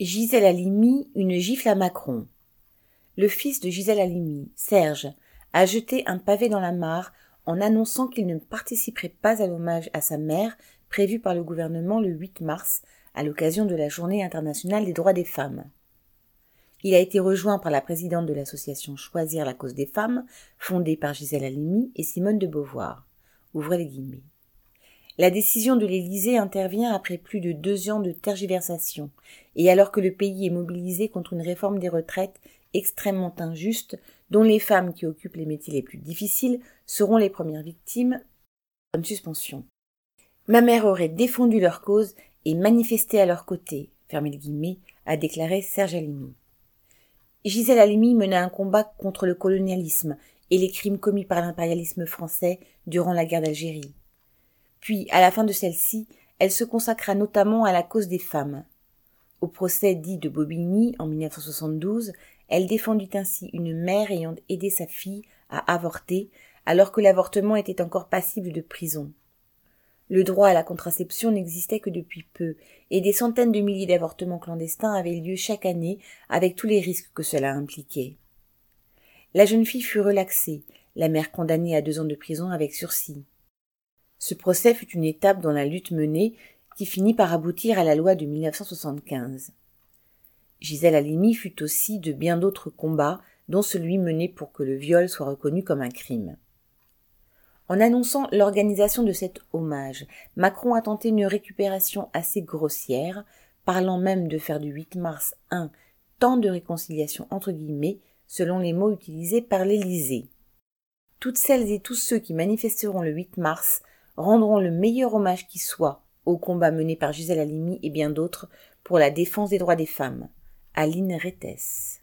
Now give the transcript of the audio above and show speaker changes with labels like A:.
A: Gisèle Halimi, une gifle à Macron. Le fils de Gisèle Halimi, Serge, a jeté un pavé dans la mare en annonçant qu'il ne participerait pas à l'hommage à sa mère prévu par le gouvernement le 8 mars à l'occasion de la Journée internationale des droits des femmes. Il a été rejoint par la présidente de l'association Choisir la cause des femmes, fondée par Gisèle Halimi et Simone de Beauvoir. Ouvrez les guillemets. La décision de l'Élysée intervient après plus de deux ans de tergiversation, et alors que le pays est mobilisé contre une réforme des retraites extrêmement injuste, dont les femmes qui occupent les métiers les plus difficiles seront les premières victimes d'une suspension. Ma mère aurait défendu leur cause et manifesté à leur côté, fermé le a déclaré Serge Alimi. Gisèle Halimi mena un combat contre le colonialisme et les crimes commis par l'impérialisme français durant la guerre d'Algérie. Puis, à la fin de celle-ci, elle se consacra notamment à la cause des femmes. Au procès dit de Bobigny en 1972, elle défendit ainsi une mère ayant aidé sa fille à avorter alors que l'avortement était encore passible de prison. Le droit à la contraception n'existait que depuis peu, et des centaines de milliers d'avortements clandestins avaient lieu chaque année avec tous les risques que cela impliquait. La jeune fille fut relaxée, la mère condamnée à deux ans de prison avec sursis. Ce procès fut une étape dans la lutte menée qui finit par aboutir à la loi de 1975. Gisèle Halimi fut aussi de bien d'autres combats, dont celui mené pour que le viol soit reconnu comme un crime. En annonçant l'organisation de cet hommage, Macron a tenté une récupération assez grossière, parlant même de faire du 8 mars un temps de réconciliation entre guillemets, selon les mots utilisés par l'Élysée. Toutes celles et tous ceux qui manifesteront le 8 mars rendront le meilleur hommage qui soit au combat mené par Gisèle Halimi et bien d'autres pour la défense des droits des femmes. Aline Rettes.